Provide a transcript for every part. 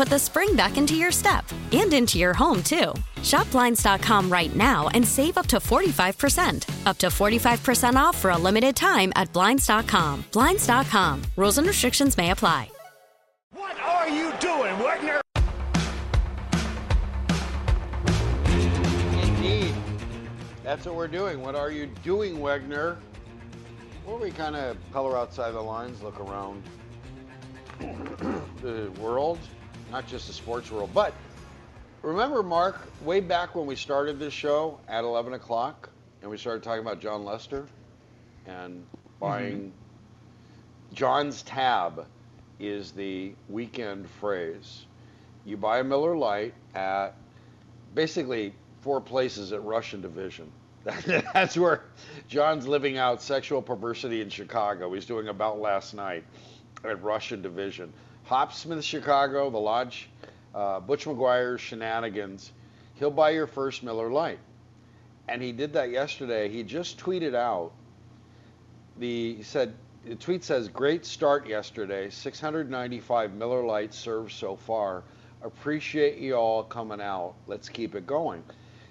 put the spring back into your step and into your home, too. Shop Blinds.com right now and save up to 45%. Up to 45% off for a limited time at Blinds.com. Blinds.com. Rules and restrictions may apply. What are you doing, Wagner? Indeed. That's what we're doing. What are you doing, Wegner? Well, we kind of color outside the lines, look around the world, not just the sports world. But remember, Mark, way back when we started this show at 11 o'clock, and we started talking about Jon Lester and buying mm-hmm. Jon's Tab is the weekend phrase. You buy a Miller Lite at basically four places at Rush and Division. That's where Jon's living out sexual perversity in Chicago. He's doing about last night at Rush and Division. Hopsmith, Chicago, the Lodge, uh, Butch McGuire's Shenanigans. He'll buy your first Miller Lite. And he did that yesterday. He just tweeted out the he said the tweet says great start yesterday 695 miller lights served so far appreciate you all coming out let's keep it going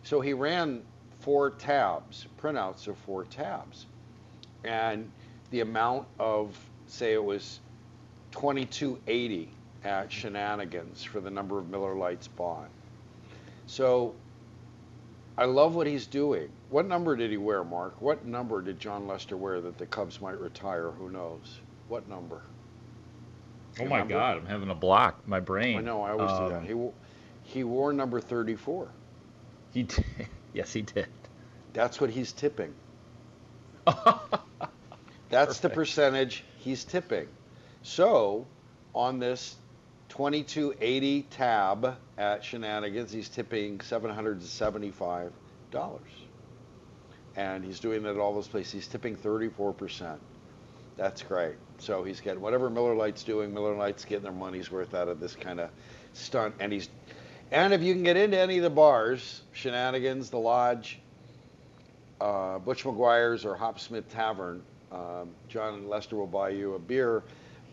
so he ran four tabs printouts of four tabs and the amount of say it was 2280 at shenanigans for the number of miller lights bought so I love what he's doing. What number did he wear, Mark? What number did Jon Lester wear that the Cubs might retire? Who knows? What number? Oh my remember? God, I'm having a block. My brain. I know. I always do that. Um, He wo- he wore number 34. He did. Yes, he did. That's what he's tipping. That's the percentage he's tipping. So, on this 2280 tab at Shenanigans, he's tipping $775. And he's doing that at all those places. He's tipping 34%. That's great. So he's getting whatever Miller Lite's doing, Miller Lite's getting their money's worth out of this kind of stunt. And he's and if you can get into any of the bars, Shenanigans, the Lodge, uh, Butch McGuire's or Hopsmith Tavern, um, Jon and Lester will buy you a beer.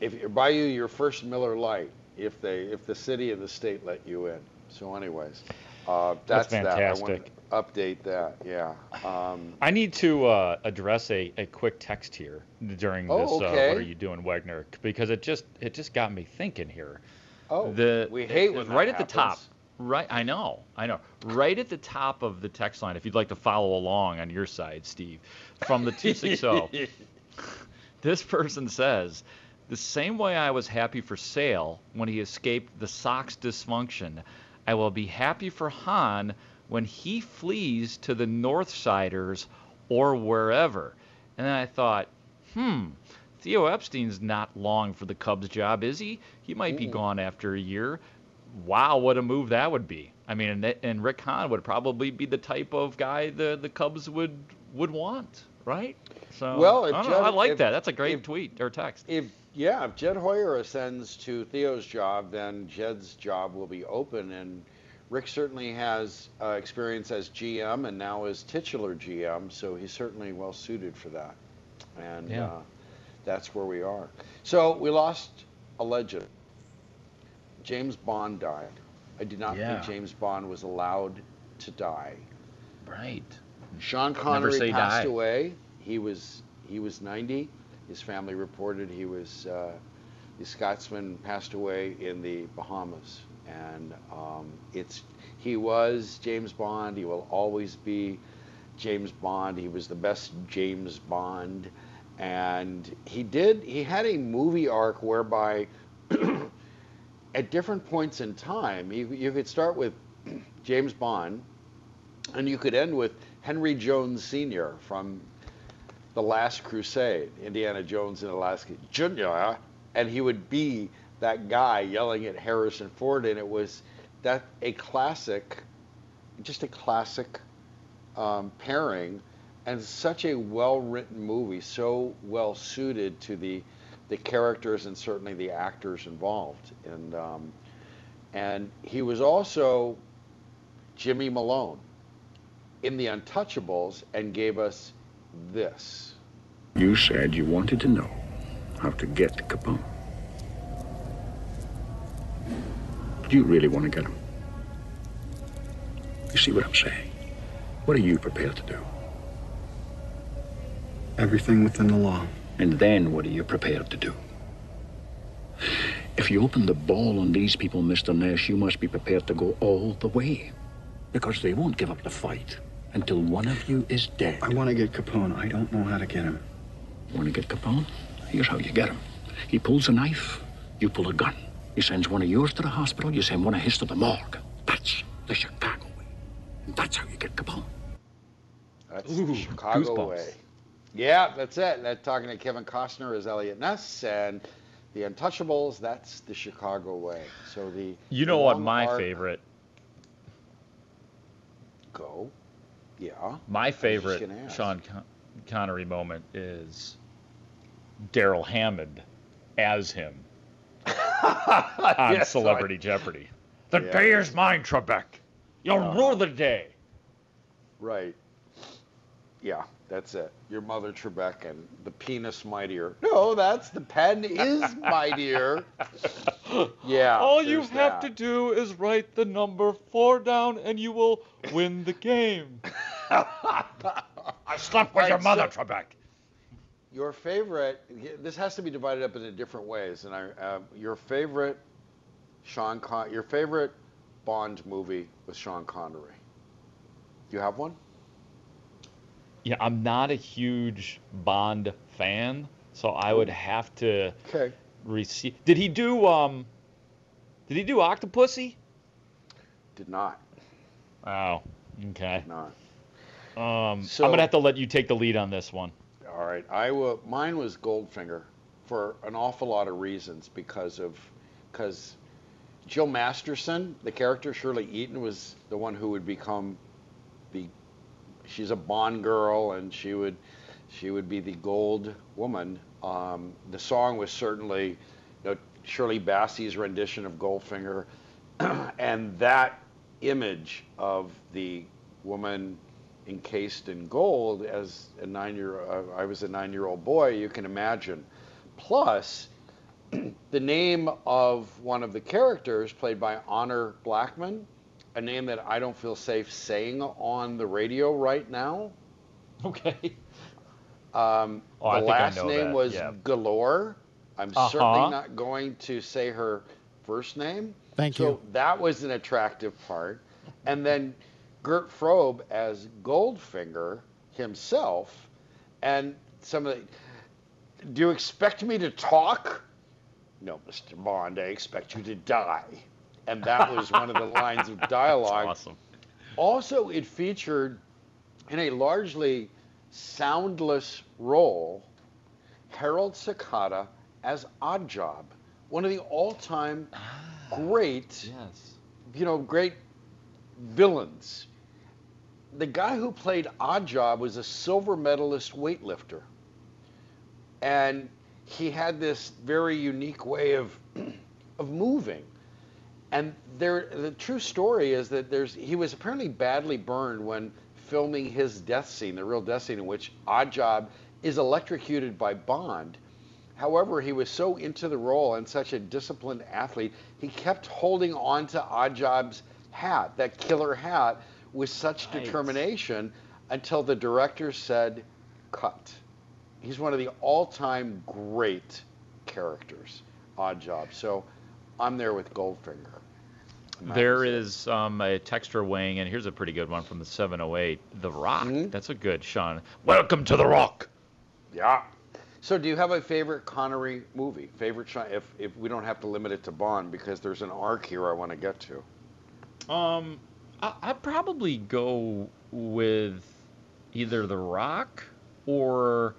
If buy you your first Miller Lite, if they if the city and the state let you in. So, anyways, uh, that's, That's that. Fantastic. to update that. Yeah. Um, I need to uh, address a, a quick text here during Oh, this. Uh, what are you doing, Wagner? Because it just it just got me thinking here. oh, the we hate it- when right that at the top. Right, I know, I know. Right at the top of the text line, if you'd like to follow along on your side, Steve, from the 260, this person says, the same way I was happy for Sale when he escaped the Sox dysfunction, I will be happy for Hahn when he flees to the Northsiders or wherever. And then I thought, hmm, Theo Epstein's not long for the Cubs job, is he? He might be gone after a year. Wow, what a move that would be. I mean, and, and Rick Hahn would probably be the type of guy the, the Cubs would would want, right? So, Well, I, know, I like if- that. That's a great if- tweet or text. If yeah, if Jed Hoyer ascends to Theo's job, then Jed's job will be open. And Rick certainly has uh, experience as GM and now is titular GM, so he's certainly well suited for that. And Yeah. uh, that's where we are. So we lost a legend. James Bond died. I did not Yeah. think James Bond was allowed to die. Right. Sean Connery passed die. away. He was he was 90. His family reported he was uh, the Scotsman passed away in the Bahamas, and um, it's he was James Bond. He will always be James Bond. He was the best James Bond, and he did he had a movie arc whereby at different points in time you, you could start with James Bond and you could end with Henry Jones Sr. from The Last Crusade, Indiana Jones and Alaska Junior, and he would be that guy yelling at Harrison Ford, and it was that a classic, just a classic um, pairing, and such a well-written movie, so well suited to the the characters and certainly the actors involved, and um, and he was also Jimmy Malone in The Untouchables and gave us this. You said you wanted to know how to get to Capone. Do you really want to get him? You see what I'm saying? What are you prepared to do? Everything within the law. And then what are you prepared to do? If you open the ball on these people, Mr. Nash, you must be prepared to go all the way. Because they won't give up the fight until one of you is dead. I want to get Capone. I don't know how to get him. Want to get Capone? Here's how you get him. He pulls a knife, you pull a gun. He sends one of yours to the hospital, you send one of his to the morgue. That's the Chicago way. And that's how you get Capone. That's Ooh, the Chicago goosebumps. way. Yeah, that's it. That talking to Kevin Costner as Eliot Ness and the Untouchables. That's the Chicago way. So the You know what my arc- favorite Go. Yeah. my favorite. Sean Con- Connery moment is Darrell Hammond as him on Yes, Celebrity Jeopardy. The Yeah. day is mine, Trebek. You'll uh-huh. rule the day. Right. Yeah, that's it. Your mother Trebek and the penis mightier. No, that's the pen is mightier. Yeah. All you have that. to do is write the number four down, and you will win the game. I slept with Right, your mother, so- Trebek. Your favorite. This has to be divided up into different ways, and I. Uh, your favorite, Sean Con. Your favorite Bond movie with Sean Connery. Do you have one? Yeah, I'm not a huge Bond fan, so I would have to Okay. receive. Did he do um? Did he do Octopussy? Did not. Oh, okay. Did Not. Um, So- I'm gonna have to let you take the lead on this one. All right. I will. Mine was Goldfinger, for an awful lot of reasons because of, because Jill Masterson, the character Shirley Eaton, was the one who would become the. She's a Bond girl, and she would, she would be the gold woman. Um, the song was certainly, you know, Shirley Bassey's rendition of Goldfinger, and that image of the woman encased in gold as a nine year uh, I was a nine year old boy you can imagine plus the name of one of the characters played by Honor Blackman a name that I don't feel safe saying on the radio right now Okay. um, Oh, the I last name that, was yeah. Galore I'm Uh-huh. certainly not going to say her first name Thank so you. that was an attractive part. And then Gert Frobe as Goldfinger himself, and some of the. Do you expect me to talk? No, Mr. Bond, I expect you to die. And that was one of the lines of dialogue. awesome. Also, it featured in a largely soundless role Harold Sakata as Oddjob, one of the all-time ah, great, Yes. you know, great villains. The guy who played Oddjob was a silver medalist weightlifter, and he had this very unique way of of moving. And there, the true story is that there's he was apparently badly burned when filming his death scene, the real death scene in which Oddjob is electrocuted by Bond, However, he was so into the role and such a disciplined athlete, he kept holding on to Oddjob's hat, that killer hat, with such Right. determination until the director said, cut. He's one of the all-time great characters, Odd Job. So I'm there with Goldfinger. There is um, a texture weighing and Here's a pretty good one from the 708. The Rock. Mhm. That's a good Sean. Welcome to the Rock. Yeah. So, do you have a favorite Connery movie? Favorite Sean? If if we don't have to limit it to Bond, because there's an arc here I want to get to. Um, I, I'd probably go with either The Rock or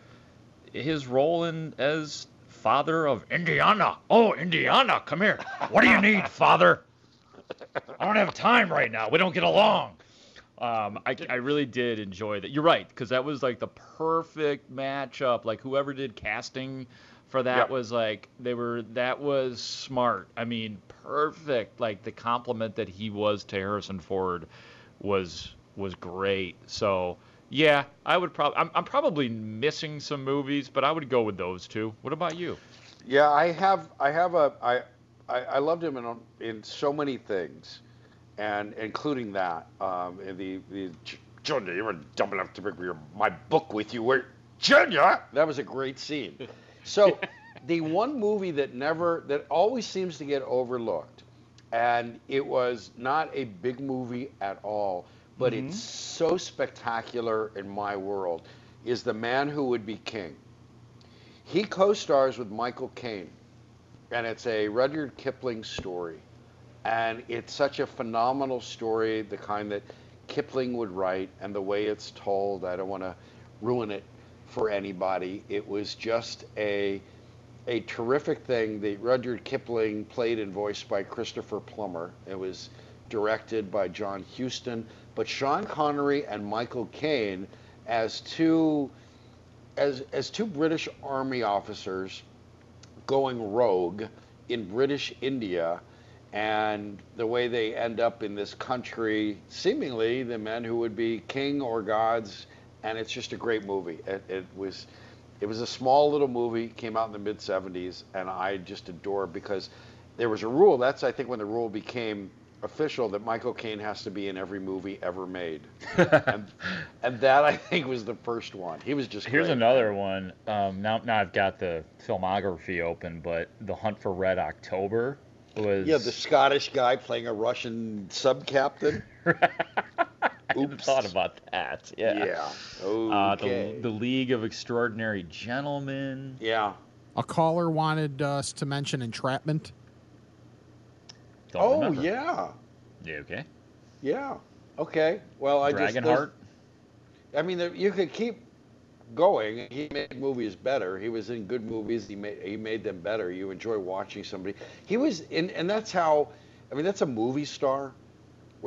his role in as father of Indiana. Oh, Indiana, come here. What do you need, father? I don't have time right now. We don't get along. Um, I, I really did enjoy that. You're right, because that was like the perfect matchup. Like whoever did casting for that Yep. was like they were. That was smart. I mean, perfect. Like the compliment that he was to Harrison Ford was was great. So yeah, I would probably. I'm, I'm probably missing some movies, but I would go with those two. What about you? Yeah, I have I have a I I, I loved him in in so many things, and including that um, in the the J- Junior, you were dumb enough to bring your, my book with you. Where Junior? That was a great scene. So the one movie that never that always seems to get overlooked, and it was not a big movie at all, but mm-hmm. it's so spectacular in my world, is The Man Who Would Be King. He co-stars with Michael Caine, and it's a Rudyard Kipling story, and it's such a phenomenal story, the kind that Kipling would write, and the way it's told. I don't want to ruin it for anybody. It was just a a terrific thing that Rudyard Kipling played and voiced by Christopher Plummer. It was directed by John Huston, but Sean Connery and Michael Caine as two as as two British army officers going rogue in British India and the way they end up in this country, seemingly the men who would be king or gods, and it's just a great movie. It, it was, it was a small little movie, came out in the mid '70s, and I just adore it because there was a rule. That's I think when the rule became official that Michael Caine has to be in every movie ever made, and, and that I think was the first one. He was just Here's great. another one. Um, now, now I've got the filmography open, but The Hunt for Red October was. Yeah, the Scottish guy playing a Russian sub captain. Oops. thought about that. Yeah. Yeah. Uh, the, the League of Extraordinary Gentlemen. yeah. A caller wanted us to mention entrapment. Don't Oh remember. yeah. Yeah, okay. Yeah. Okay. Well, I just Dragonheart. I mean, there- you could keep going. He made movies better. He was in good movies. He made he made them better. You enjoy watching somebody. He was in, and that's how. I mean, that's a movie star,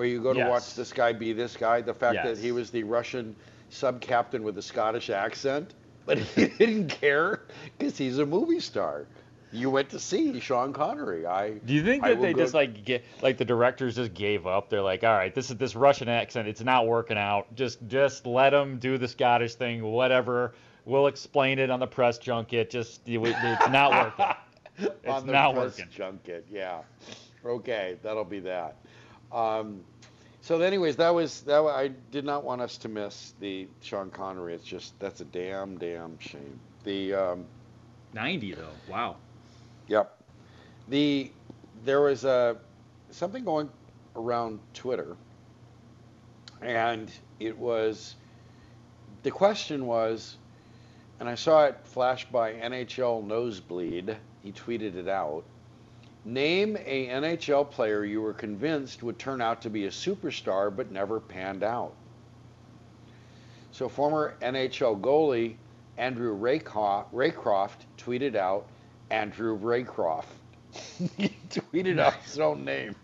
where you go to watch this guy be this guy. The fact that he was the Russian sub captain with a Scottish accent, but he didn't care because he's a movie star. You went to see Sean Connery. I. Do you think I that they just like get like the directors just gave up? They're like, all right, this is this Russian accent. It's not working out. Just just let him do the Scottish thing. Whatever. We'll explain it on the press junket. Just it's not working. It's on the not press working. junket. Yeah. Okay, that'll be that. Um, so, anyways, that was that. I did not want us to miss the Sean Connery. It's just that's a damn damn shame. The um, 90 though. Wow. yep. The there was a something going around Twitter, and it was the question was, and I saw it flash by NHL Nosebleed. He tweeted it out. Name a NHL player you were convinced would turn out to be a superstar but never panned out. So former NHL goalie Andrew Raycroft, Raycroft tweeted out Andrew Raycroft. he tweeted out his own name.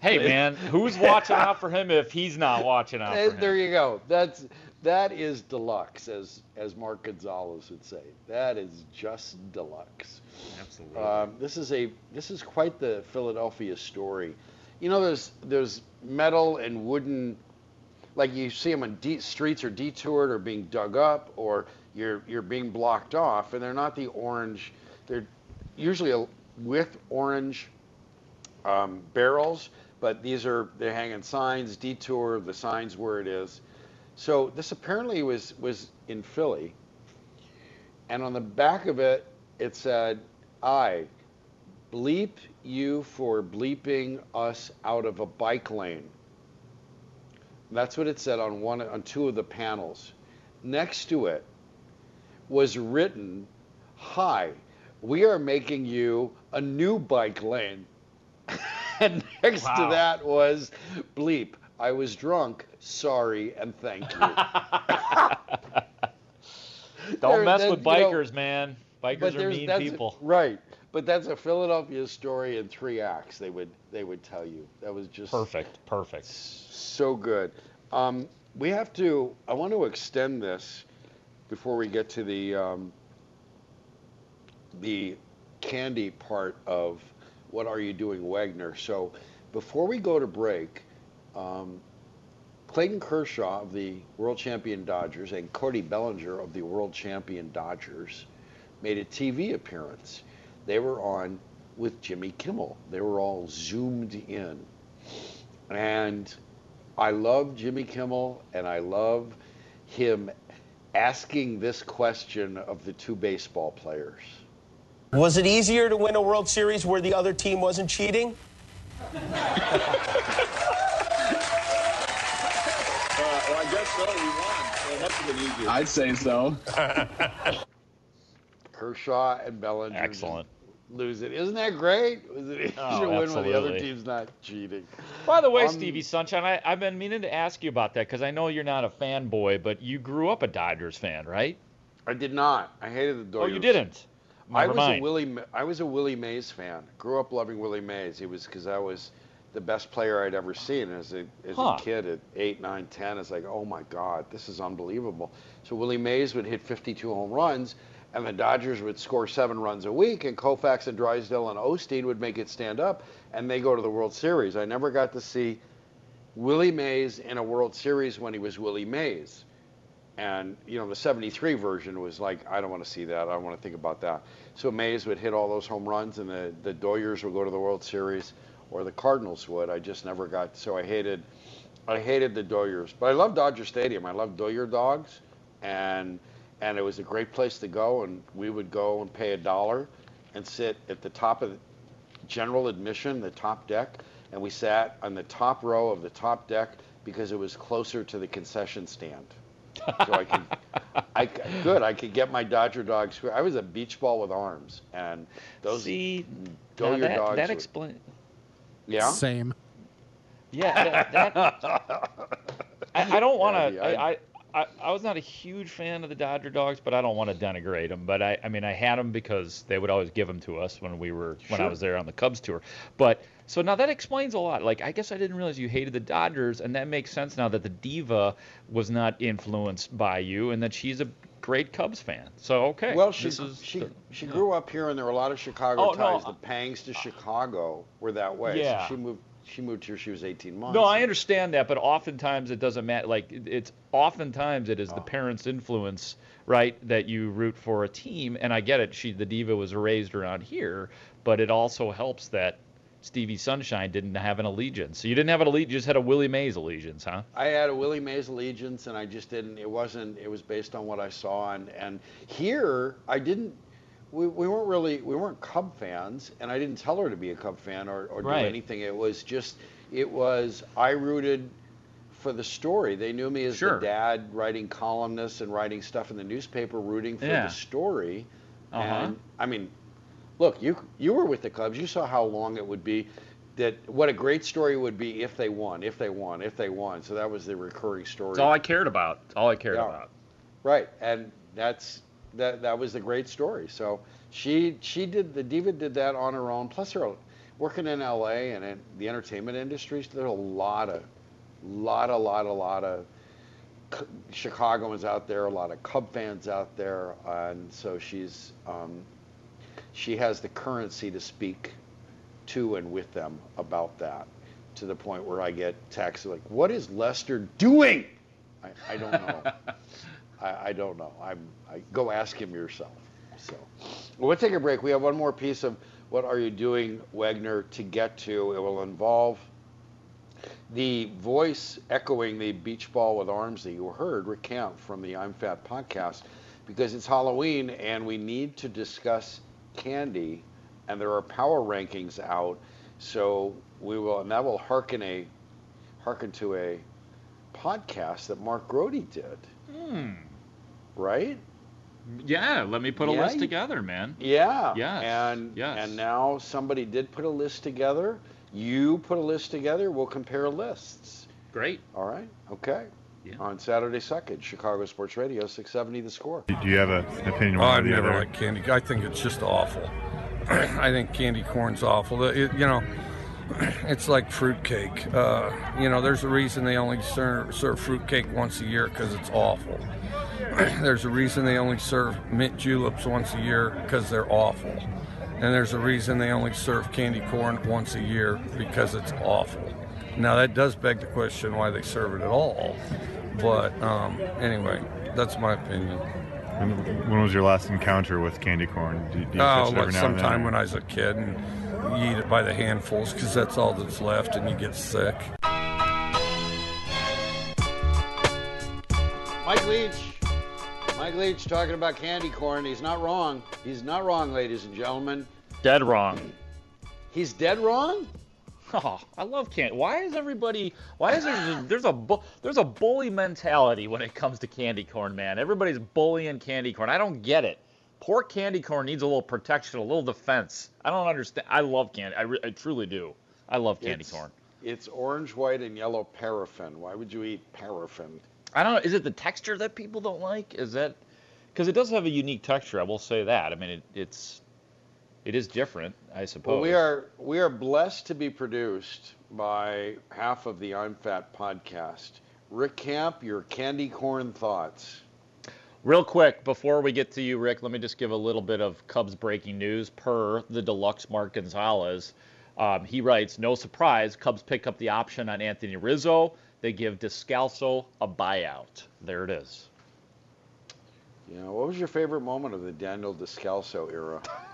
Hey man, who's watching out for him if he's not watching out for him? There you go. That's that is deluxe, as as Mark Gonzalez would say. That is just deluxe. Absolutely. Um, this is a this is quite the Philadelphia story. You know, there's there's metal and wooden, like you see them on de- streets or detoured or being dug up, or you're you're being blocked off, and they're not the orange. They're usually a, with orange um, barrels, but these are they're hanging signs, detour, the signs where it is. So this apparently was was in Philly, and on the back of it it said, "I bleep you for bleeping us out of a bike lane." That's what it said on one on two of the panels. Next to it was written, "Hi, we are making you a new bike lane." and next wow. to that was bleep. I was drunk. Sorry and thank you. Don't mess with bikers, know, man. Bikers are mean people. Right. But that's a Philadelphia story in three acts. They would they would tell you. That was just perfect. Perfect. So good. Um, we have to. I want to extend this before we get to the um, the candy part of what are you doing, Wagner. So before we go to break, um, Clayton Kershaw of the world champion Dodgers and Cody Bellinger of the world champion Dodgers made a TV appearance. They were on with Jimmy Kimmel. They were all zoomed in. And I love Jimmy Kimmel and I love him asking this question of the two baseball players. Was it easier to win a World Series where the other team wasn't cheating? I'd say so. Kershaw and Bellinger. Excellent. Lose it. Isn't that great? Was it easier oh, to win absolutely. when the other team's not cheating? By the way, um, Stevie Sunshine, I, have been meaning to ask you about that because I know you're not a fanboy, but you grew up a Dodgers fan, right? I did not. I hated the Dodgers. Oh, you didn't? I was mind. a Willie. I was a Willie Mays fan. Grew up loving Willie Mays. It was because I was the best player I'd ever seen as a as huh. a kid at eight, nine, ten. It's like, oh my God, this is unbelievable. So Willie Mays would hit 52 home runs, and the Dodgers would score seven runs a week, and Koufax and Drysdale and Osteen would make it stand up, and they go to the World Series. I never got to see Willie Mays in a World Series when he was Willie Mays. And you know the '73 version was like, I don't want to see that. I don't want to think about that. So Mays would hit all those home runs, and the the Doyers would go to the World Series or the Cardinals would. I just never got so I hated I hated the Doyers, but I love Dodger Stadium. I love Doyer dogs, and and it was a great place to go. And we would go and pay a dollar and sit at the top of the general admission, the top deck, and we sat on the top row of the top deck because it was closer to the concession stand. So I could, I good. I could get my Dodger dogs. I was a beach ball with arms, and those See, Doyer that, dogs. That explains. Yeah. Same. Yeah, that, that I, I, don't want to. Yeah, I, I, I was not a huge fan of the Dodger dogs, but I don't want to denigrate them. But I, I mean, I had them because they would always give them to us when we were when I was there on the Cubs tour. But so now that explains a lot. Like I guess I didn't realize you hated the Dodgers, and that makes sense now that the diva was not influenced by you, and that she's a great Cubs fan. So okay. Well, she she the, she grew up here, and there were a lot of Chicago oh, ties. No, the Pangs to Chicago were that way. Yeah. So she moved. She moved here. She was 18 months. No, I understand that, but oftentimes it doesn't matter. Like it's oftentimes it is oh. the parents' influence, right, that you root for a team. And I get it. She the diva was raised around here, but it also helps that Stevie Sunshine didn't have an allegiance. So you didn't have an allegiance, you just had a Willie Mays allegiance, huh? I had a Willie Mays allegiance, and I just didn't. It wasn't. It was based on what I saw, and and here I didn't. We, we weren't really we weren't Cub fans, and I didn't tell her to be a Cub fan or, or right. do anything. It was just it was I rooted for the story. They knew me as sure. the dad writing columnists and writing stuff in the newspaper, rooting for yeah. the story. Uh-huh. And I mean, look, you you were with the Cubs. You saw how long it would be. That what a great story would be if they won, if they won, if they won. So that was the recurring story. That's all I cared about. That's all I cared yeah. about. Right, and that's that. That was the great story. So she she did the diva did that on her own. Plus, her working in L.A. and in the entertainment industry, there's a lot of, lot, a lot, a lot of Chicagoans out there, a lot of Cub fans out there, and so she's um, she has the currency to speak to and with them about that to the point where I get texts like, "What is Lester doing?" I, I don't know. I, I don't know. I'm. I go ask him yourself. So, well, we'll take a break. We have one more piece of what are you doing, Wagner, to get to. It will involve the voice echoing the beach ball with arms that you heard, recount from the I'm Fat podcast, because it's Halloween and we need to discuss candy, and there are power rankings out. So we will, and that will hearken a, hearken to a podcast that Mark Grote did. Hmm. Right? Yeah, let me put a Yeah, list together, man. Yeah. Yeah. And yes. and now somebody did put a list together. You put a list together. We'll compare lists. Great. All right. Okay. On Saturday second. Chicago Sports Radio, 670 The Score. Do you have a, an opinion? Oh, one way I've never other? liked candy. I think it's just awful. I think candy corn's awful. It, you know, it's like fruitcake. Uh, you know, there's a reason they only serve, serve fruitcake once a year because it's awful. there's a reason they only serve mint juleps once a year because they're awful. And there's a reason they only serve candy corn once a year because it's awful. Now, that does beg the question why they serve it at all. But um, anyway, that's my opinion. When, when was your last encounter with candy corn? Do, do you Oh, touch it like every now and then? sometime when I was a kid, and you eat it by the handfuls because that's all that's left, and you get sick. Mike Leach. Mike Leach talking about candy corn. He's not wrong. He's not wrong, ladies and gentlemen. Dead wrong. He's dead wrong? Oh, I love candy. Why is everybody? Why is there? There's a there's a bully mentality when it comes to candy corn, man. Everybody's bullying candy corn. I don't get it. Poor candy corn needs a little protection, a little defense. I don't understand. I love candy. I, re- I truly do. I love candy It's- corn. It's orange, white, and yellow paraffin. Why would you eat paraffin? I don't know. Is it the texture that people don't like? Is that because it does have a unique texture? I will say that. I mean, it, it's it is different, I suppose. Well, we are we are blessed to be produced by half of the I'm Fat podcast. Rick Camp, your candy corn thoughts. Real quick, before we get to you, Rick, let me just give a little bit of Cubs breaking news per the deluxe Mark Gonzalez. Um, he writes, no surprise, Cubs pick up the option on Anthony Rizzo. They give Descalso a buyout. There it is. Yeah, what was your favorite moment of the Daniel Descalso era?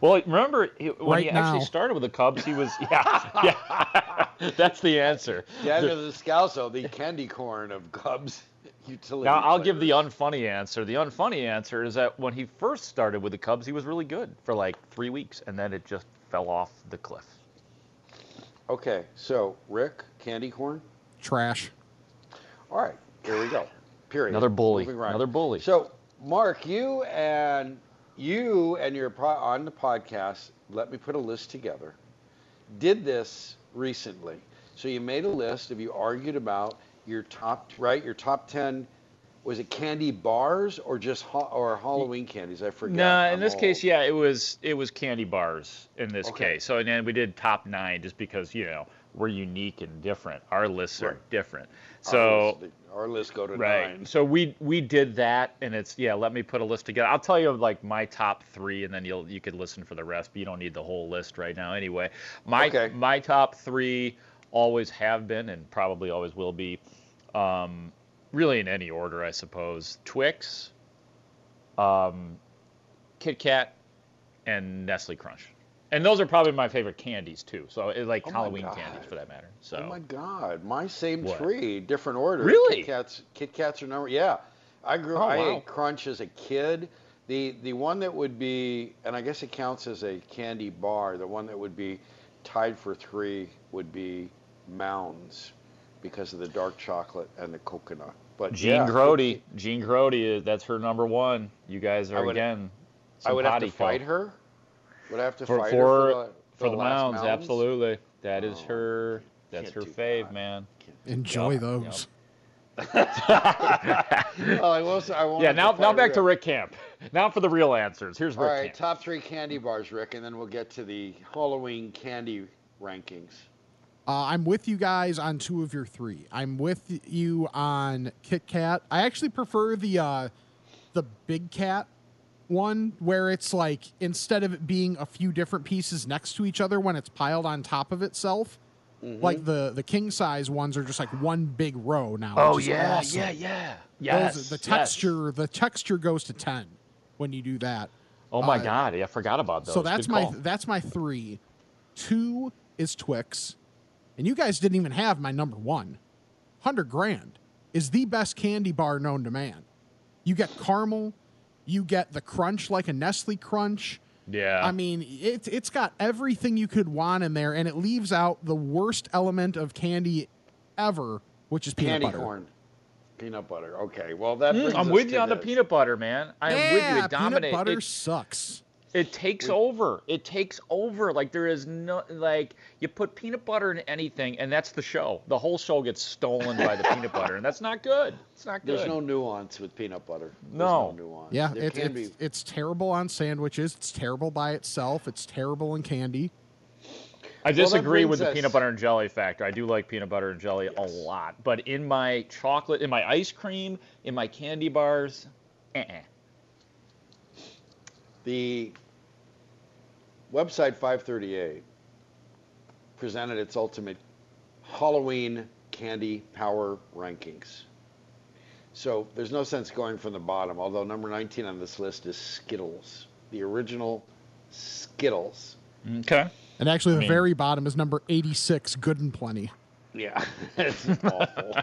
Well, remember when Right he actually started with the Cubs, he was yeah, yeah. That's the answer. Daniel Descalso, the candy corn of Cubs utility. Now I'll give the unfunny answer. The unfunny answer is that when he first started with the Cubs, he was really good for like three weeks, and then it just fell off the cliff. Okay, so Rick, candy corn. Trash. All right, here we go. Period. Another bully. Right. Another bully. So, Mark, you and you and your pro- on the podcast, let me put a list together. Did this recently. So you made a list of you argued about your top right, your top ten. Was it candy bars or just ha- or Halloween candies? I forget. No, in I'm this old. case, yeah, it was it was candy bars in this Okay. case. So and then we did top nine just because you know we're unique and different. Our lists are different. So our list go to right. nine. So we we did that, and it's yeah. Let me put a list together. I'll tell you like my top three, and then you'll you could listen for the rest. But you don't need the whole list right now anyway. My my top three always have been and probably always will be. Um, really in any order, I suppose. Twix, um, Kit Kat, and Nestle Crunch. And those are probably my favorite candies too. So like Oh Halloween God. candies for that matter. So Oh my God, my same What? three, different order. Really? Kit Kats. Kit Kats are number. Yeah, I grew. Oh, I wow. ate Crunch as a kid. The the one that would be, and I guess it counts as a candy bar. The one that would be tied for three would be Mounds, because of the dark chocolate and the coconut. But Jean yeah, Grote, Jean Grote, is that's her number one. You guys I are would- again. I would have to fight her. Would I have to for fight for, her for the, for the last mounds, Mounds? absolutely. That is Oh, her. That's her do fave, man. Enjoy Yep, those. Oh, I will. I won't Yeah, now now back her. to Rick Camp. Now for the real answers. Here's All Rick right, Camp. top three candy bars, Rick, and then we'll get to the Halloween candy rankings. Uh, I'm with you guys on two of your three. I'm with you on Kit Kat. I actually prefer the uh, the Big Kat one, where it's like instead of it being a few different pieces next to each other when it's piled on top of itself, Like the the king size ones are just like one big row now. Oh yeah, awesome. yeah, yeah. Yes. the yes. texture the texture goes to ten when you do that. Oh my Uh, god, I forgot about those. So that's Good my call. that's my three. Two is Twix, and you guys didn't even have my number one. Hundred grand is the best candy bar known to man. You get caramel, you get the crunch like a Nestle Crunch. Yeah. I mean, it's it's got everything you could want in there, and it leaves out the worst element of candy ever, which is peanut Candy butter. corn. Peanut butter. Okay. Well, that Mm, brings I'm us with to you on the peanut butter, man. I am with you. Yeah, It peanut butter It, sucks. It takes over. It takes over. Like there is no like you put peanut butter in anything, and that's the show. The whole show gets stolen by the peanut butter, and that's not good. It's not good. There's no nuance with peanut butter. There's No. nuance. Yeah, There it's can it's, be. it's terrible on sandwiches. It's terrible by itself. It's terrible in candy. I Well, disagree with the us- peanut butter and jelly factor. I do like peanut butter and jelly a lot, but in my chocolate, in my ice cream, in my candy bars, eh. The website 538 presented its ultimate Halloween candy power rankings. So there's no sense going from the bottom, although number 19 on this list is Skittles, the original Skittles. Okay. And actually, I the mean- very bottom is number 86, Good and Plenty. Yeah, it's awful.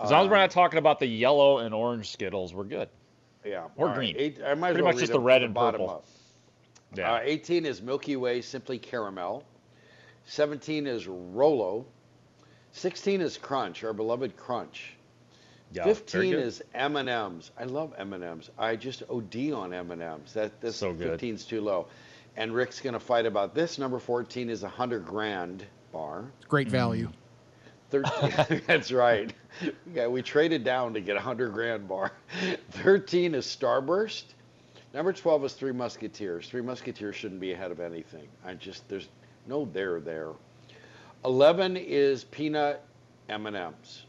As long as we're Um, not talking about the yellow and orange Skittles, we're good. Yeah, Or all right. green. Eight, I might Pretty well much just the red and bottom purple. up. Yeah. Uh, 18 is Milky Way Simply Caramel. 17 is Rolo. 16 is Crunch, our beloved Crunch. Yeah, 15 is M&M's. I love M&M's. I just OD on M&M's. That this So good. 15's too low. And Rick's going to fight about this. Number 14 is a 100 grand bar. It's great value. 13 That's right. Yeah, we traded down to get a 100 grand bar. 13 is Starburst. Number 12 is Three Musketeers. Three Musketeers shouldn't be ahead of anything. I just there's no there there. 11 is peanut M&Ms.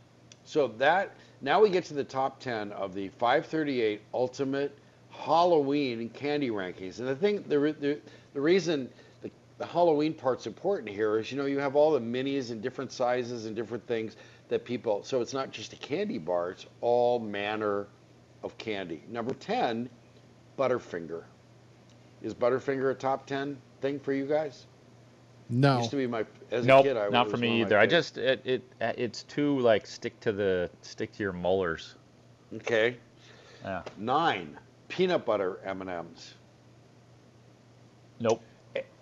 So that now we get to the top 10 of the 538 Ultimate Halloween candy rankings. And I think the the, the reason the, the Halloween part's important here is you know you have all the minis and different sizes and different things that people so it's not just a candy bar, it's all manner of candy. Number 10, Butterfinger. Is Butterfinger a top 10 thing for you guys? No. Used to be my as a kid. I not was for me either. I just it, it it's too like stick to the stick to your molars. okay. Yeah. Nine peanut butter M and M's. Nope.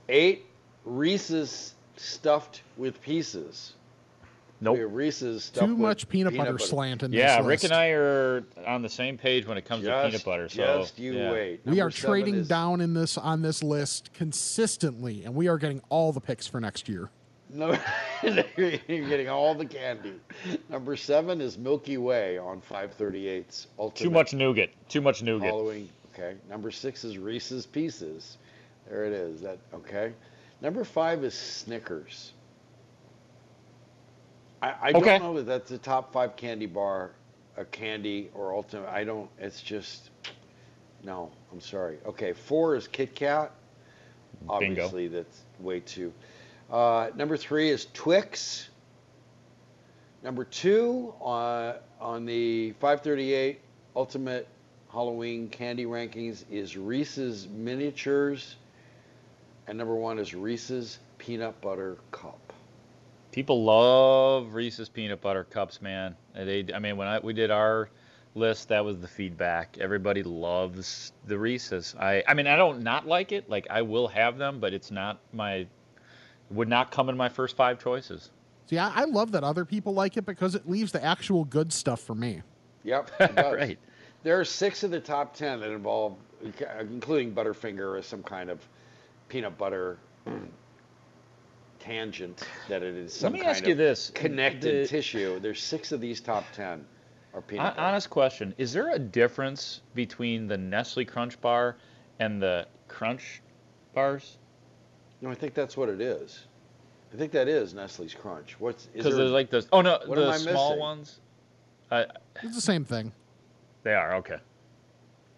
Eight Reese's stuffed with pieces. Nope. We Reese's stuffed Too much peanut, butter, slant in Yeah, this Yeah, Rick list. and I are on the same page when it comes to peanut butter. So just you yeah. wait. we are trading is- down in this on this list consistently, and we are getting all the picks for next year. No, you're getting all the candy. Number seven is Milky Way on 538's Ultimate. Too much nougat. Too much nougat. Halloween. Okay. Number six is Reese's Pieces. There it is. That okay. Number five is Snickers. I, I Okay. don't know that that's a top five candy bar, a candy or ultimate. I don't. It's just no. I'm sorry. Okay. Four is Kit Kat. Bingo. Obviously, that's way too. Uh, number three is Twix. Number two on on the 538 Ultimate Halloween Candy Rankings is Reese's Miniatures, and number one is Reese's Peanut Butter Cup. People love Reese's peanut butter cups, man. They, I mean, when I we did our list, that was the feedback. Everybody loves the Reese's. I, I mean, I don't not like it. Like I will have them, but it's not my, would not come in my first five choices. See, I, I love that other people like it because it leaves the actual good stuff for me. Yep. Right. There are six of the top ten that involve, including Butterfinger, or some kind of peanut butter tangent that it is some me kind ask you of this. connected The- tissue. There's six of these top ten are peanut Hon- butter. Honest question: Is there a difference between the Nestle Crunch bar and the Crunch bars? No, I think that's what it is. I think that is Nestle's Crunch. What's is Because there- there's like the oh no, What am the I small missing? ones. I, It's the same thing. they are okay.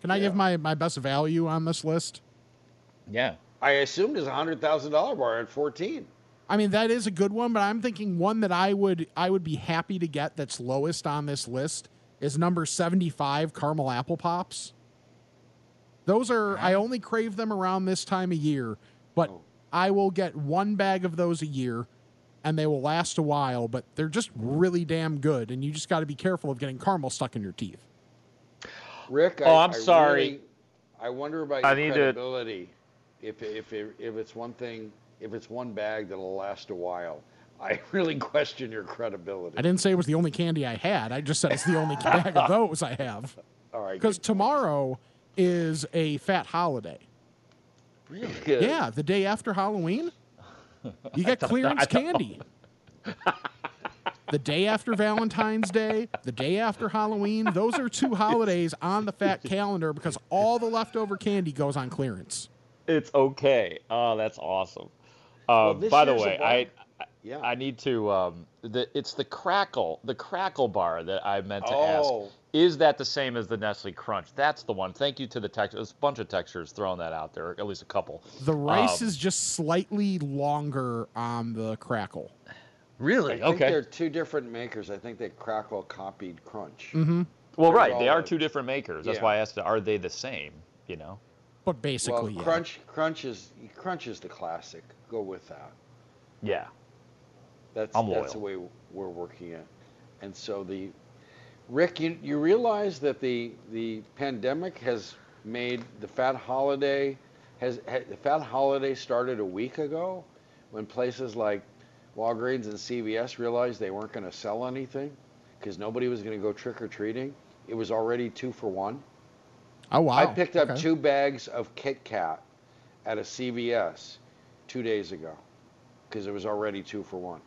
Can I give my, my best value on this list? Yeah. I assumed it's a hundred thousand dollar bar at fourteen. I mean, that is a good one, but I'm thinking one that I would I would be happy to get that's lowest on this list is number 75 caramel apple pops. Those are I only crave them around this time of year, but I will get one bag of those a year and they will last a while, but they're just really damn good and you just got to be careful of getting caramel stuck in your teeth. Rick, Oh, I, I'm I sorry. really- I wonder about I your need to- credibility. If if if it's one thing, if it's one bag that'll last a while, I really question your credibility. I didn't say it was the only candy I had. I just said it's the only bag of those I have. All right. Because tomorrow is a fat holiday. Really? Yeah, the day after Halloween, you get clearance candy. the day after Valentine's Day, the day after Halloween, those are two holidays on the fat calendar because all the leftover candy goes on clearance. It's okay. Oh, that's awesome. Well, Um, by the way, bar- I Yeah. I need to. Um, the, it's the crackle, the crackle bar that I meant to ask. Oh. Is that the same as the Nestle Crunch? That's the one. Thank you to the text. There's a bunch of textures throwing that out there, at least a couple. The rice Um, is just slightly longer on the crackle. Really? I think Okay. they're two different makers. I think they Crackle copied Crunch. Mm-hmm. Well, They're right. They are like- two different makers. That's Yeah. why I asked. Are they the same? You know. But basically, well, yeah. Crunch, Crunch is Crunch is the classic. Go with that. Yeah. That's I'm that's the way we're working it. And so the Rick, you, you realize that the the pandemic has made the fat holiday has ha, the fat holiday started a week ago when places like Walgreens and CVS realized they weren't going to sell anything because nobody was going to go trick or treating. It was already two for one. Oh wow! I picked up Okay. two bags of Kit Kat at a CVS two days ago because it was already two for one.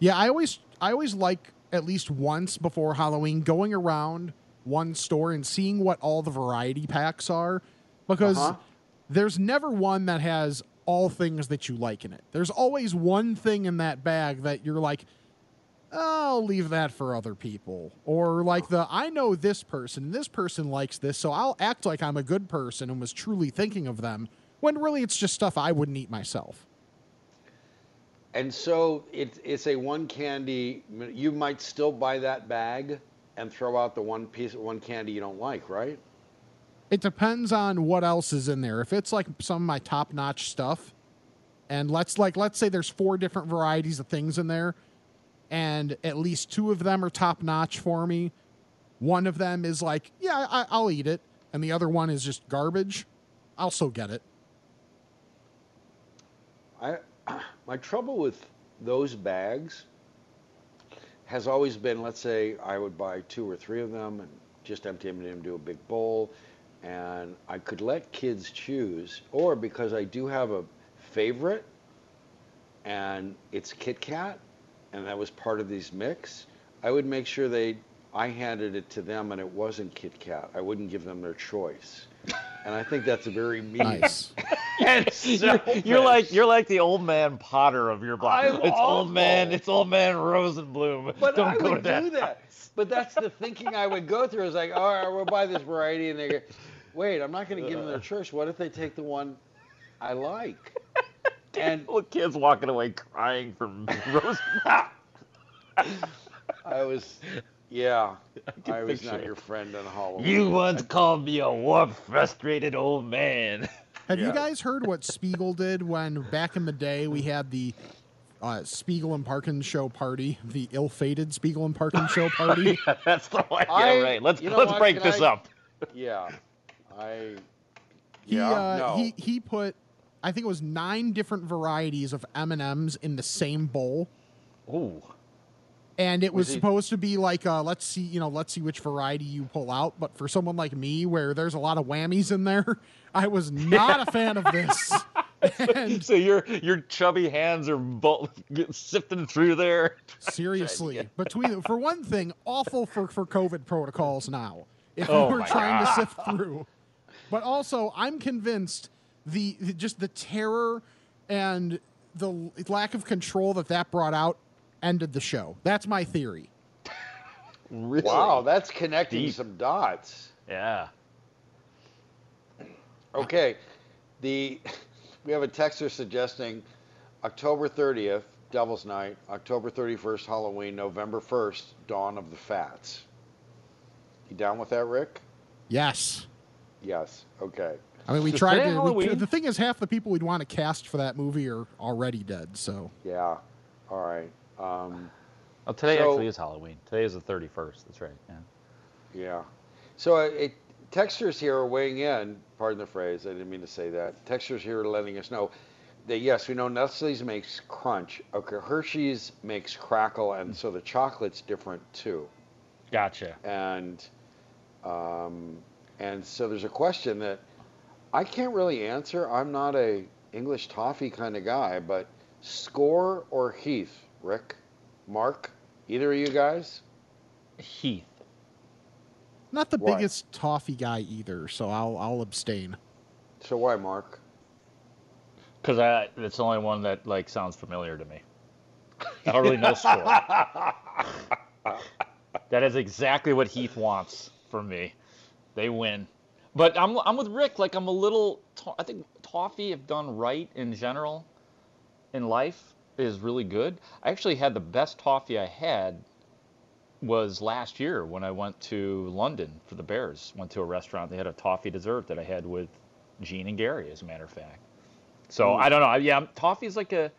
Yeah, I always I always like at least once before Halloween going around one store and seeing what all the variety packs are because Uh-huh. there's never one that has all things that you like in it. There's always one thing in that bag that you're like I'll leave that for other people. Or like the I know this person, this person likes this, so I'll act like I'm a good person and was truly thinking of them when really it's just stuff I wouldn't eat myself. And so it, it's a one candy. You might still buy that bag and throw out the one piece, one candy you don't like, right? It depends on what else is in there. If it's like some of my top notch stuff, and let's like let's say there's four different varieties of things in there, and at least two of them are top notch for me. One of them is like, yeah, I, I'll eat it, and the other one is just garbage. I'll still get it. I, my trouble with those bags has always been, let's say I would buy two or three of them and just empty them into a big bowl, and I could let kids choose, or because I do have a favorite, and it's Kit Kat, and that was part of these mix, I would make sure they, I handed it to them, and it wasn't Kit Kat. I wouldn't give them their choice, and I think that's a very mean. Nice. you're, you're like you're like the old man Potter of your block. I'm it's old man. It's old man Rosenblum. But Don't I go would to that. do that. But that's the thinking I would go through. Is like, all right, we'll buy this variety, and they go, wait, I'm not going to give them their choice. What if they take the one I like? And Little kids walking away crying from Rosenblum. I was, yeah, can I was not it. your friend on Halloween. You once called me a warped, frustrated old man. Have you guys heard what Spiegel did when back in the day we had the uh, Spiegel and Parkin show party, the ill-fated Spiegel and Parkin show party? yeah, that's the one. Yeah, I- right. Let's you know let's what, break this I- up. Yeah, I. He Yeah, uh, no. he he put I think it was nine different varieties of M and M's in the same bowl, Ooh. and it was, Was supposed to be like uh, let's see you know let's see which variety you pull out. But for someone like me, where there's a lot of whammies in there, I was not a fan of this. And So your your chubby hands are sifting through there. seriously, between for one thing, awful for for COVID protocols now. If Oh we were trying God. to sift through, but also I'm convinced the the- just the terror and the lack of control that that brought out ended the show. That's my theory. Really? Wow, that's connecting Deep. some dots. Yeah. Okay, the we have a texter suggesting October 30th, Devil's Night. October 31st, Halloween. November 1st, Dawn of the Fats. You down with that, Rick? Yes. Yes. Okay. I mean, we tried today to. We, the thing is, half the people we'd want to cast for that movie are already dead. So Yeah. All right. Um, Oh, today So- actually is Halloween. Today is the 31st. That's right. Yeah. Yeah. So uh, it, textures here are weighing in. Pardon the phrase. I didn't mean to say that. Textures here are letting us know that yes, we know Nestle's makes crunch. Okay, Hershey's makes crackle, and so the chocolate's different too. Gotcha. And um, and so there's a question that I can't really answer. I'm not a English toffee kind of guy, but Skor or Heath, Rick, Mark, either of you guys? Heath. not the Why? biggest toffee guy either. So I'll I'll abstain. So why, Mark? Because I it's the only one that like sounds familiar to me. I don't really know Skor. that is exactly what Heath wants from me. They win. But I'm I'm with Rick. Like I'm a little. I think toffee, if done right in general, in life, is really good. I actually had the best toffee I had was last year when I went to London for the Bears. Went to a restaurant. They had a toffee dessert that I had with Gene and Gary, as a matter of fact. So I don't know. Yeah, toffee is like a.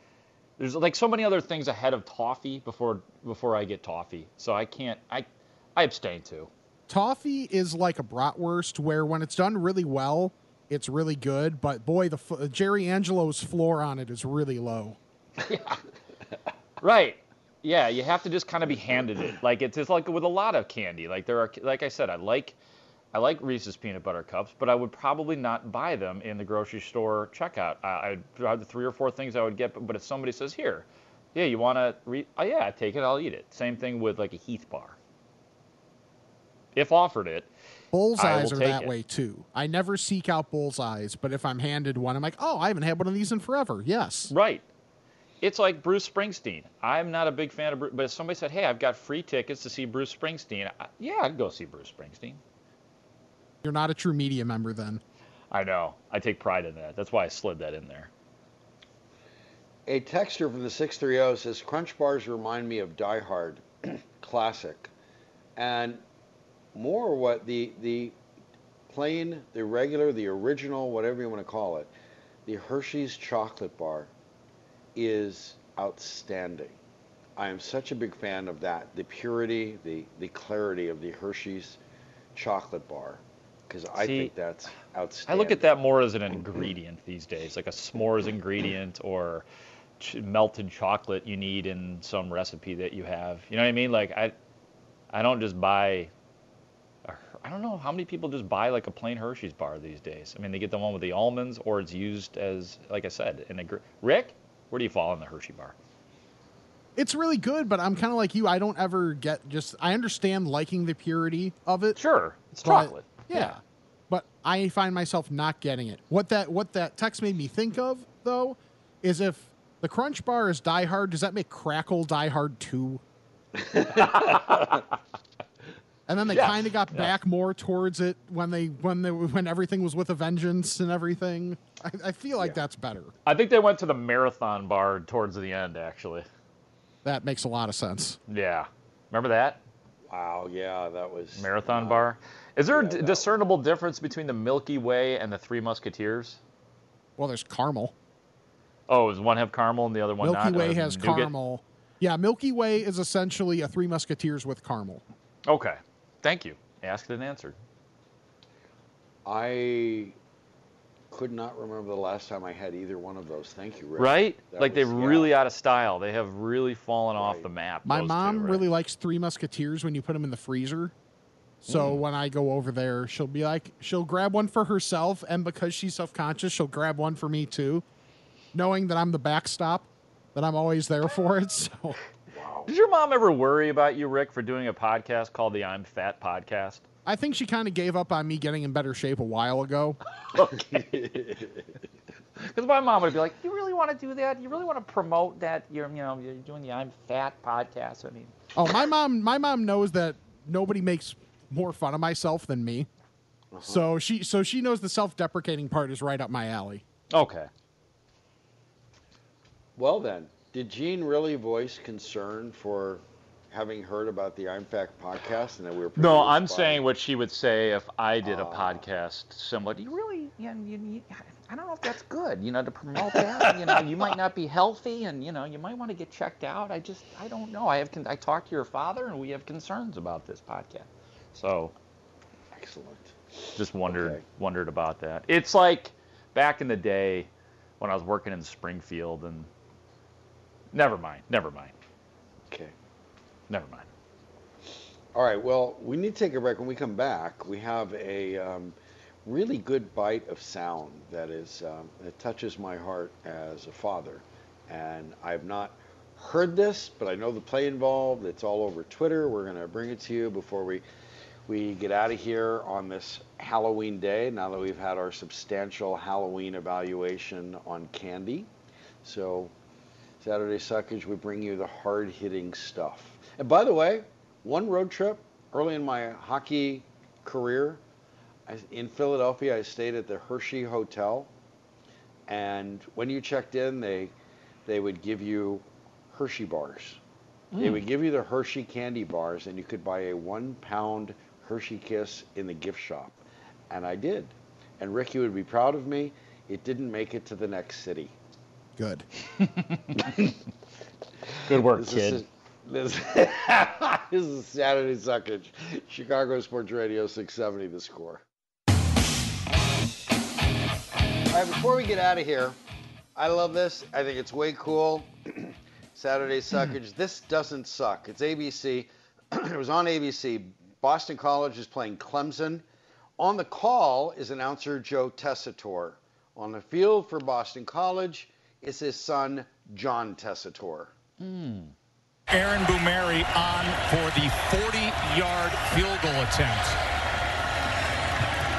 There's like so many other things ahead of toffee before before I get toffee. So I can't. I I abstain too. Toffee is like a bratwurst, where when it's done really well, it's really good. But boy, the f- Jerry Angelo's floor on it is really low. yeah. Right. Yeah, you have to just kind of be handed it. Like it's just like with a lot of candy. Like there are, like I said, I like, I like Reese's peanut butter cups, but I would probably not buy them in the grocery store checkout. I'd have the three or four things I would get, but if somebody says here, yeah, you want to, re- oh yeah, take it, I'll eat it. Same thing with like a Heath bar. If offered it, Bullseyes are that it. way too. I never seek out bullseyes, but if I'm handed one, I'm like, oh, I haven't had one of these in forever. Yes. Right. It's like Bruce Springsteen. I'm not a big fan of Bruce, but if somebody said, "Hey, I've got free tickets to see Bruce Springsteen," I, yeah, I'd go see Bruce Springsteen. You're not a true media member then. I know. I take pride in that. That's why I slid that in there. A texture from the 630 says Crunch bars remind me of Die Hard, classic, and more what the the plain, the regular, the original, whatever you want to call it, the Hershey's chocolate bar is outstanding. I am such a big fan of that, the purity, the the clarity of the Hershey's chocolate bar, because I See, think that's outstanding. I look at that more as an ingredient these days, like a s'mores ingredient or ch- melted chocolate you need in some recipe that you have. You know what I mean? Like I, I don't just buy. A Her- I don't know how many people just buy like a plain Hershey's bar these days. I mean, they get the one with the almonds, or it's used as, like I said, an ingre- Rick, where do you fall on the Hershey bar? It's really good, but I'm kind of like you. I don't ever get just. I understand liking the purity of it. Sure, it's but- chocolate. Yeah. But I find myself not getting it. What that what that text made me think of though is if the Crunch Bar is Die Hard, does that make Crackle Die Hard two? and then they Yes, kind of got yeah. back more towards it when they when they when everything was with a vengeance and everything. I, I feel like that's better. I think they went to the marathon bar towards the end, actually. That makes a lot of sense. Yeah, remember that? Wow, yeah, that was Marathon bar. Is there a d- discernible difference between the Milky Way and the Three Musketeers? Well, there's caramel. Oh, does one have caramel and the other one Milky not? Way Uh, has nougat? caramel. Yeah, Milky Way is essentially a Three Musketeers with caramel. Okay, thank you. Asked and answered. I could not remember the last time I had either one of those. Thank you, Rick. Right? That like they're yeah. really out of style. They have really fallen off the map. My those two, mom right? really likes Three Musketeers when you put them in the freezer. So Mm. when I go over there, she'll be like, she'll grab one for herself, and because she's self conscious, she'll grab one for me too, knowing that I'm the backstop, that I'm always there for it. So Did your mom ever worry about you, Rick, for doing a podcast called the I'm Fat podcast? I think she kind of gave up on me getting in better shape a while ago. Because my mom would be like, "You really want to do that? You really want to promote that? You're, you know, you're doing the I'm Fat podcast. I mean, Oh, my mom, my mom knows that nobody makes more fun of myself than me. Uh-huh. So she, so she knows the self-deprecating part is right up my alley. okay. Well then, did Gene really voice concern for having heard about the I'm Fat podcast and that we were No, I'm by- saying what she would say if I did a Oh. podcast similar. Do you really? You, you, you, I don't know if that's good. You know, to promote that. You know, you might not be healthy, and you know, you might want to get checked out. I just, I don't know. I have, I talked to your father, and we have concerns about this podcast. So, excellent. Just wondered, Okay. wondered about that. It's like back in the day when I was working in Springfield, and never mind, never mind, Okay. never mind. All right. Well, we need to take a break. When we come back, we have a um, really good bite of sound that is um, that touches my heart as a father, and I've not heard this, but I know the play involved. It's all over Twitter. We're going to bring it to you before we we get out of here on this Halloween day. Now that we've had our substantial Halloween evaluation on candy, so Saturday Suckage, we bring you the hard hitting stuff. And by the way, one road trip early in my hockey career I, in Philadelphia, I stayed at the Hershey Hotel. And when you checked in, they, they would give you Hershey bars. They Mm. would give you the Hershey candy bars, and you could buy a one pound Hershey Kiss in the gift shop. And I did. And Ricky would be proud of me. It didn't make it to the next city. Good. Good work, This kid. is, this, this is Saturday Suckage, Chicago Sports Radio 670, the score. All right, before we get out of here, I love this. I think it's way cool. Saturday Suckage. this doesn't suck. It's ABC. it was on ABC. Boston College is playing Clemson. On the call is announcer Joe Tessitore. On the field for Boston College is his son, John Tessitore. Hmm. Aaron Boumerhi on for the 40-yard field goal attempt.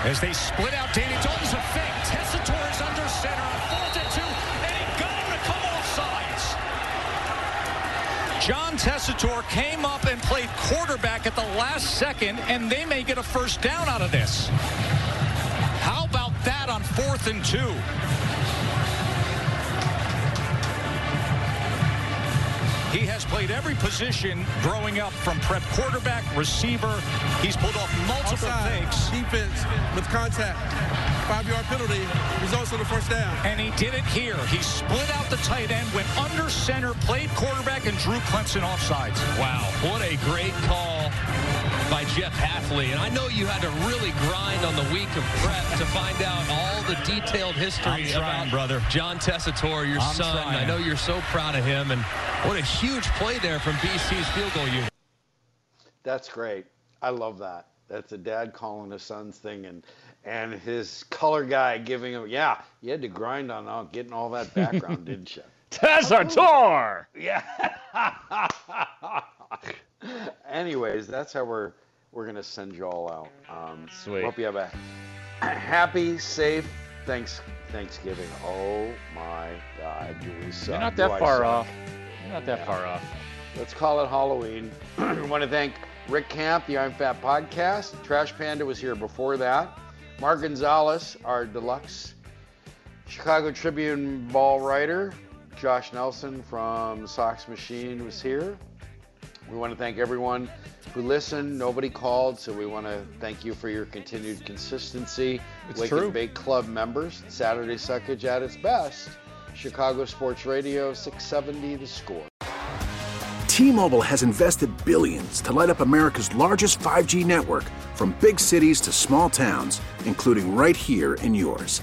As they split out, Danny Dalton's a fake. Tessitore is under center on fourth and two, and he got him to come off sides. John Tessitore came up and played quarterback at the last second, and they may get a first down out of this. How about that on fourth and two? He has played every position growing up from prep quarterback, receiver. He's pulled off multiple Offside. fakes. Defense with contact. Five-yard penalty results in the first down. And he did it here. He split out the tight end, went under center, played quarterback, and drew Clemson offsides. Wow, what a great call by Jeff Hathley. And I know you had to really grind on the week of prep to find out all the detailed history I'm trying, about brother. John Tessitore, your I'm son. trying. I know you're so proud of him. And what a huge play there from BC's field goal unit. That's great. I love that. That's a dad calling his son's thing and and his color guy giving him yeah, you had to grind on all, getting all that background, didn't you? Tessitore! Yeah. Anyways, that's how we're we're gonna send you all out. Um, Sweet. Hope you have a happy, safe thanks Thanksgiving. Oh my God, do we suck? You're not that far suck? off. You're not that far off. Let's call it Halloween. I want to thank Rick Camp, the I'm Fat podcast. Trash Panda was here before that. Mark Gonzales, our deluxe Chicago Tribune ball writer. Josh Nelson from Sox Machine was here. We want to thank everyone who listened. Nobody called, so we want to thank you for your continued consistency. It's Wake true. and Bake Club members. Saturday Suckage at its best. Chicago Sports Radio 670 The Score. T-Mobile has invested billions to light up America's largest 5G network from big cities to small towns, including right here in yours.